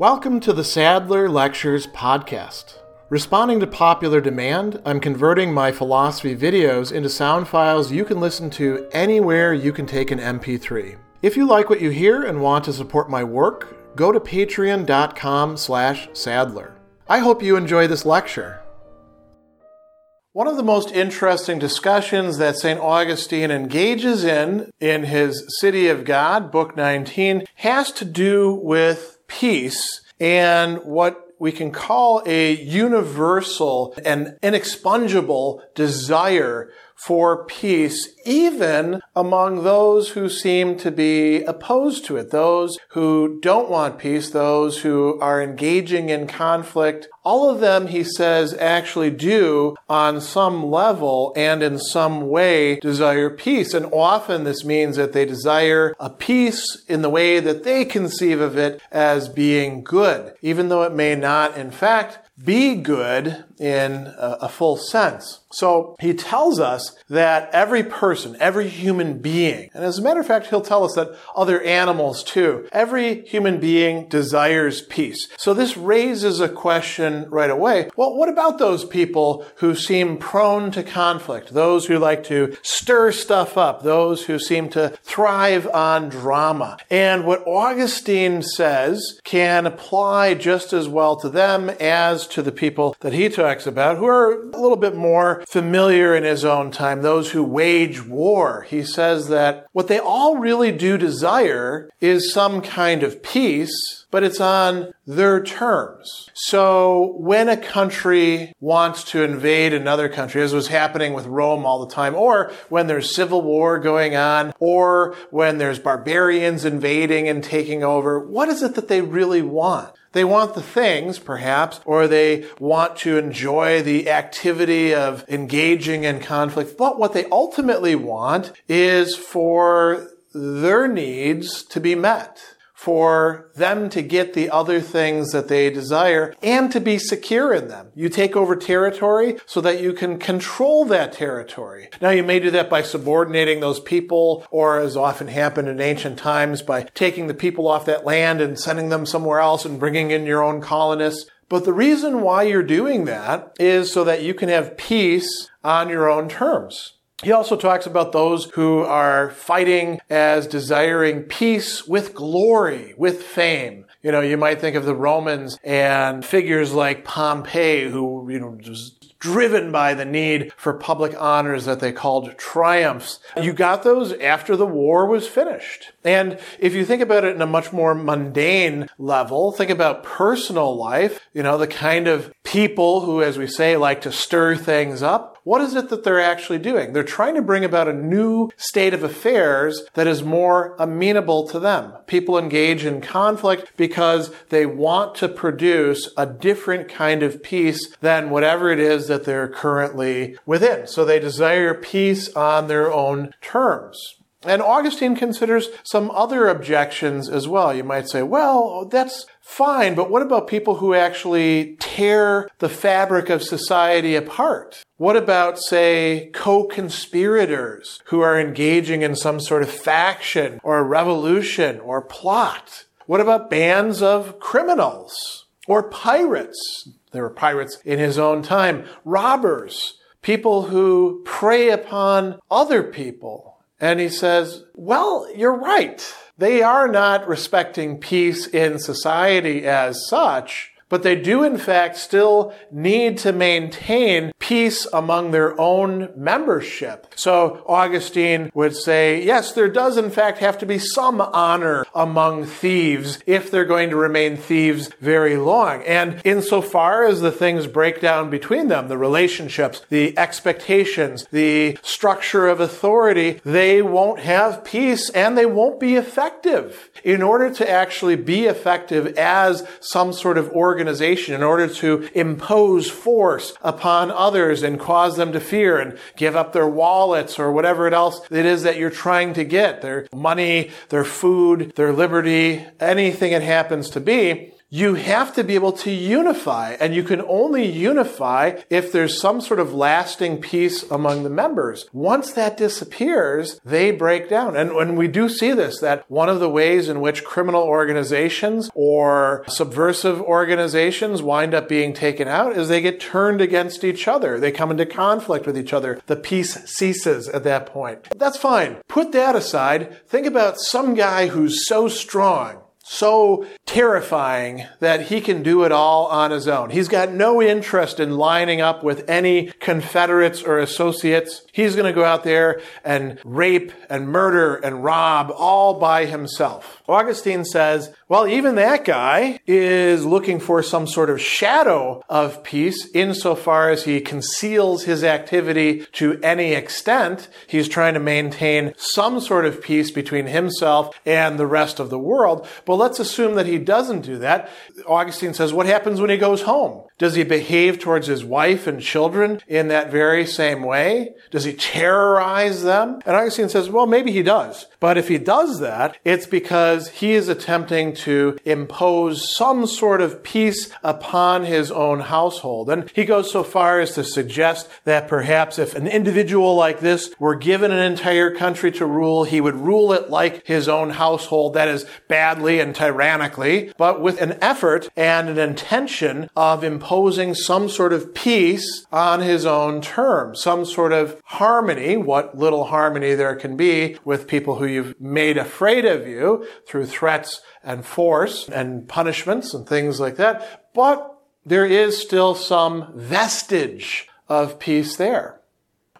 Welcome to the Sadler Lectures podcast. Responding to popular demand, I'm converting my philosophy videos into sound files you can listen to anywhere you can take an MP3. If you like what you hear and want to support my work, go to patreon.com slash sadler. I hope you enjoy this lecture. One of the most interesting discussions that St. Augustine engages in in his City of God, Book 19, has to do with peace and what we can call a universal and inexpungible desire for peace, even among those who seem to be opposed to it, those who don't want peace, those who are engaging in conflict. All of them, he says, actually do on some level and in some way desire peace. And often this means that they desire a peace in the way that they conceive of it as being good, even though it may not, in fact, be good in a, full sense. So he tells us that every person, every human being, and as a matter of fact, he'll tell us that other animals too, every human being desires peace. So this raises a question right away. Well, what about those people who seem prone to conflict? Those who like to stir stuff up? Those who seem to thrive on drama? And what Augustine says can apply just as well to them as to the people that he about who are a little bit more familiar in his own time, those who wage war. He says that what they all really do desire is some kind of peace, but it's on their terms. So when a country wants to invade another country, as was happening with Rome all the time, or when there's civil war going on, or when there's barbarians invading and taking over, what is it that they really want? They want the things, perhaps, or they want to enjoy the activity of engaging in conflict. But what they ultimately want is for their needs to be met for them to get the other things that they desire and to be secure in them. You take over territory so that you can control that territory. Now you may do that by subordinating those people or as often happened in ancient times by taking the people off that land and sending them somewhere else and bringing in your own colonists. But the reason why you're doing that is so that you can have peace on your own terms. He also talks about those who are fighting as desiring peace with glory, with fame. You know, you might think of the Romans and figures like Pompey, who, you know, was driven by the need for public honors that they called triumphs. You got those after the war was finished. And if you think about it in a much more mundane level, think about personal life, you know, the kind of people who, as we say, like to stir things up. What is it that they're actually doing? They're trying to bring about a new state of affairs that is more amenable to them. People engage in conflict because they want to produce a different kind of peace than whatever it is that they're currently within. So they desire peace on their own terms. And Augustine considers some other objections as well. You might say, well, that's fine, but what about people who actually tear the fabric of society apart? What about, say, co-conspirators who are engaging in some sort of faction or revolution or plot? What about bands of criminals or pirates? There were pirates in his own time, robbers, people who prey upon other people and he says, well, you're right. They are not respecting peace in society as such, but they do in fact still need to maintain peace among their own membership. So Augustine would say, yes, there does in fact have to be some honor among thieves if they're going to remain thieves very long. And insofar as the things break down between them, the relationships, the expectations, the structure of authority, they won't have peace and they won't be effective. In order to actually be effective as some sort of organization, in order to impose force upon others, and cause them to fear and give up their wallets or whatever it else it is that you're trying to get their money, their food, their liberty, anything it happens to be. You have to be able to unify. And you can only unify if there's some sort of lasting peace among the members. Once that disappears, they break down. And when we do see this, that one of the ways in which criminal organizations or subversive organizations wind up being taken out is they get turned against each other. They come into conflict with each other. The peace ceases at that point. That's fine. Put that aside. Think about some guy who's so strong so terrifying that he can do it all on his own. He's got no interest in lining up with any Confederates or associates. He's going to go out there and rape and murder and rob all by himself. Augustine says, well, even that guy is looking for some sort of shadow of peace insofar as he conceals his activity to any extent. He's trying to maintain some sort of peace between himself and the rest of the world. But let's assume that he doesn't do that. Augustine says, what happens when he goes home? Does he behave towards his wife and children in that very same way? Does he terrorize them? And Augustine says, well, maybe he does. But if he does that, it's because he is attempting to impose some sort of peace upon his own household. And he goes so far as to suggest that perhaps if an individual like this were given an entire country to rule, he would rule it like his own household, that is, badly and tyrannically, but with an effort and an intention of imposing some sort of peace on his own terms, some sort of harmony, what little harmony there can be with people who you've made afraid of you through threats and force and punishments and things like that. But there is still some vestige of peace there.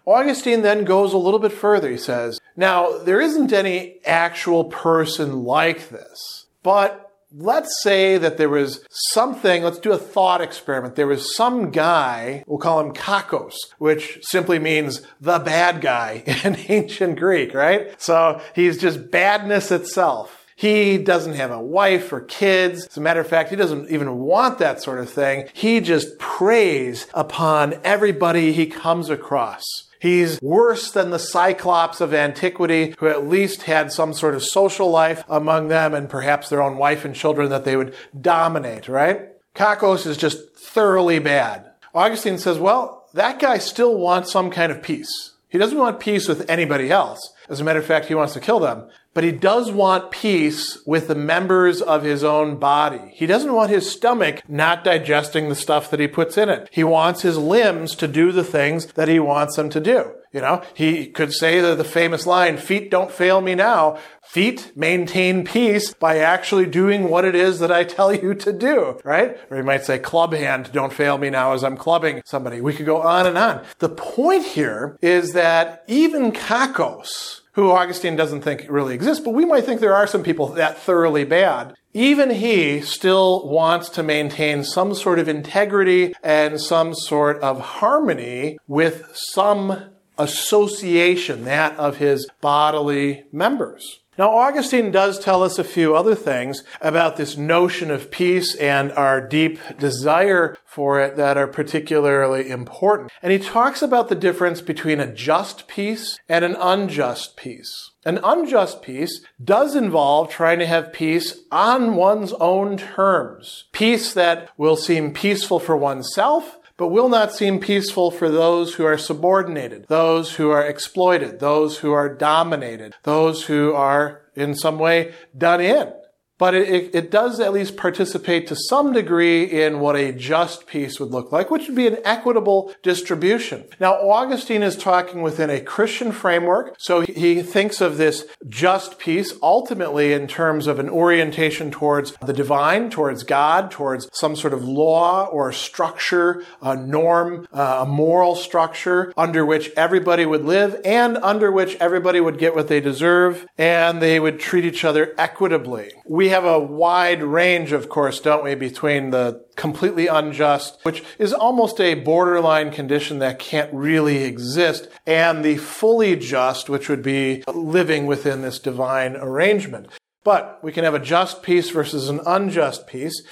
Augustine then goes a little bit further. He says, now, there isn't any actual person like this, but let's say that there was something, let's do a thought experiment. There was some guy, we'll call him Kakos, which simply means the bad guy in ancient Greek, right? So he's just badness itself. He doesn't have a wife or kids. As a matter of fact, he doesn't even want that sort of thing. He just preys upon everybody he comes across. He's worse than the Cyclops of antiquity, who at least had some sort of social life among them and perhaps their own wife and children that they would dominate, right? Kakos is just thoroughly bad. Augustine says, well, that guy still wants some kind of peace. He doesn't want peace with anybody else. As a matter of fact, he wants to kill them. But he does want peace with the members of his own body. He doesn't want his stomach not digesting the stuff that he puts in it. He wants his limbs to do the things that he wants them to do. You know, he could say the, the famous line, feet don't fail me now. Feet maintain peace by actually doing what it is that I tell you to do, right? Or he might say, club hand, don't fail me now as I'm clubbing somebody. We could go on and on. The point here is that even Kakos, who Augustine doesn't think really exists, but we might think there are some people that thoroughly bad. Even he still wants to maintain some sort of integrity and some sort of harmony with some association, that of his bodily members. Now, Augustine does tell us a few other things about this notion of peace and our deep desire for it that are particularly important. And he talks about the difference between a just peace and an unjust peace. An unjust peace does involve trying to have peace on one's own terms. Peace that will seem peaceful for oneself, but will not seem peaceful for those who are subordinated, those who are exploited, those who are dominated, those who are in some way done in but it, it, does at least participate to some degree in what a just peace would look like, which would be an equitable distribution. Now, Augustine is talking within a Christian framework, so he thinks of this just peace ultimately in terms of an orientation towards the divine, towards God, towards some sort of law or structure, a norm, uh, a moral structure under which everybody would live and under which everybody would get what they deserve and they would treat each other equitably. We have a wide range, of course, don't we, between the completely unjust, which is almost a borderline condition that can't really exist, and the fully just, which would be living within this divine arrangement. But we can have a just peace versus an unjust peace.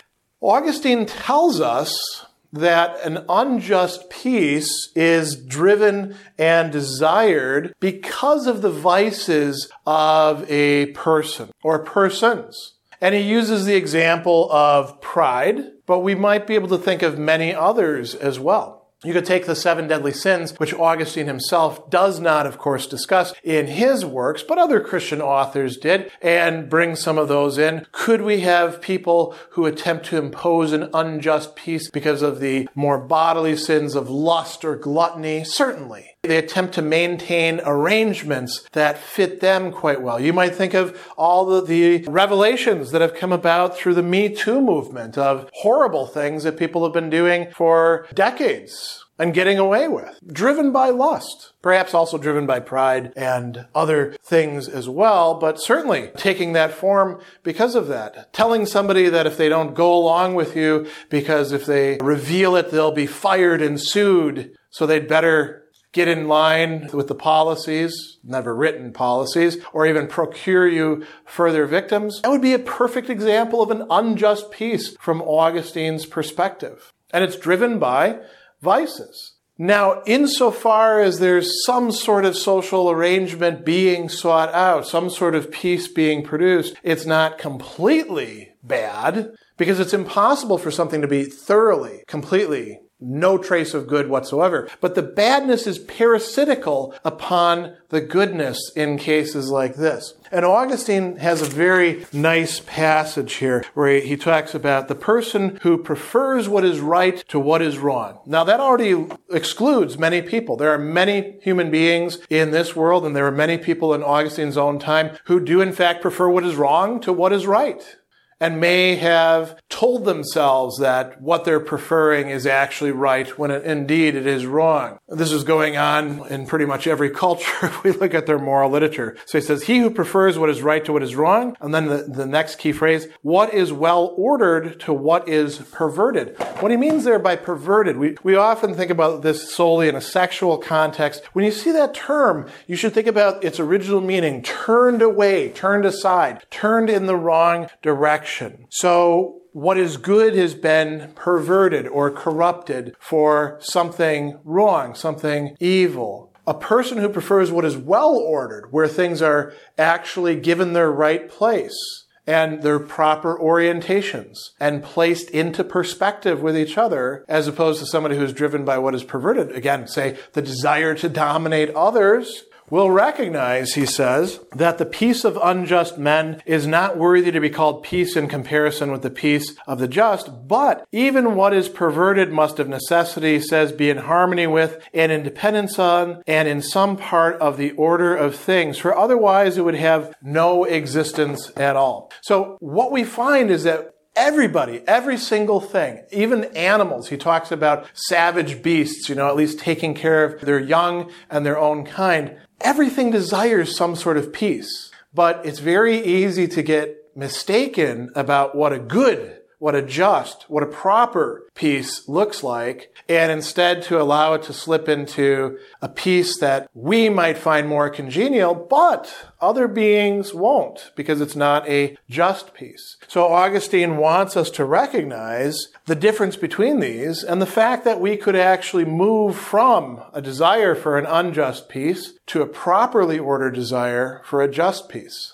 Augustine tells us that an unjust peace is driven and desired because of the vices of a person or persons. And he uses the example of pride, but we might be able to think of many others as well. You could take the seven deadly sins, which Augustine himself does not, of course, discuss in his works, but other Christian authors did, and bring some of those in. Could we have people who attempt to impose an unjust peace because of the more bodily sins of lust or gluttony? Certainly. They attempt to maintain arrangements that fit them quite well. You might think of all the, revelations that have come about through the Me Too movement of horrible things that people have been doing for decades and getting away with, driven by lust, perhaps also driven by pride and other things as well, but certainly taking that form because of that. Telling somebody that if they don't go along with you, because if they reveal it, they'll be fired and sued, so they'd better get in line with the policies, never written policies, or even procure you further victims. That would be a perfect example of an unjust peace from Augustine's perspective. And it's driven by vices. Now, insofar as there's some sort of social arrangement being sought out, some sort of peace being produced, it's not completely bad because it's impossible for something to be thoroughly, completely no trace of good whatsoever. But the badness is parasitical upon the goodness in cases like this. And Augustine has a very nice passage here where he talks about the person who prefers what is right to what is wrong. Now that already excludes many people. There are many human beings in this world and there are many people in Augustine's own time who do in fact prefer what is wrong to what is right and may have told themselves that what they're preferring is actually right when it, indeed it is wrong. This is going on in pretty much every culture if we look at their moral literature. So he says, he who prefers what is right to what is wrong. And then the, the next key phrase, what is well ordered to what is perverted. What he means there by perverted, we, we often think about this solely in a sexual context. When you see that term, you should think about its original meaning, turned away, turned aside, turned in the wrong direction action. So what is good has been perverted or corrupted for something wrong, something evil. A person who prefers what is well ordered, where things are actually given their right place and their proper orientations and placed into perspective with each other, as opposed to somebody who's driven by what is perverted. Again, say the desire to dominate others will recognize, he says, that the peace of unjust men is not worthy to be called peace in comparison with the peace of the just, but even what is perverted must of necessity, says, be in harmony with and in dependence on and in some part of the order of things, for otherwise it would have no existence at all. So what we find is that Everybody, every single thing, even animals. He talks about savage beasts, you know, at least taking care of their young and their own kind. Everything desires some sort of peace, but it's very easy to get mistaken about what a good, what a just, what a proper peace looks like, and instead to allow it to slip into a peace that we might find more congenial, but other beings won't because it's not a just peace. So Augustine wants us to recognize the difference between these and the fact that we could actually move from a desire for an unjust peace to a properly ordered desire for a just peace.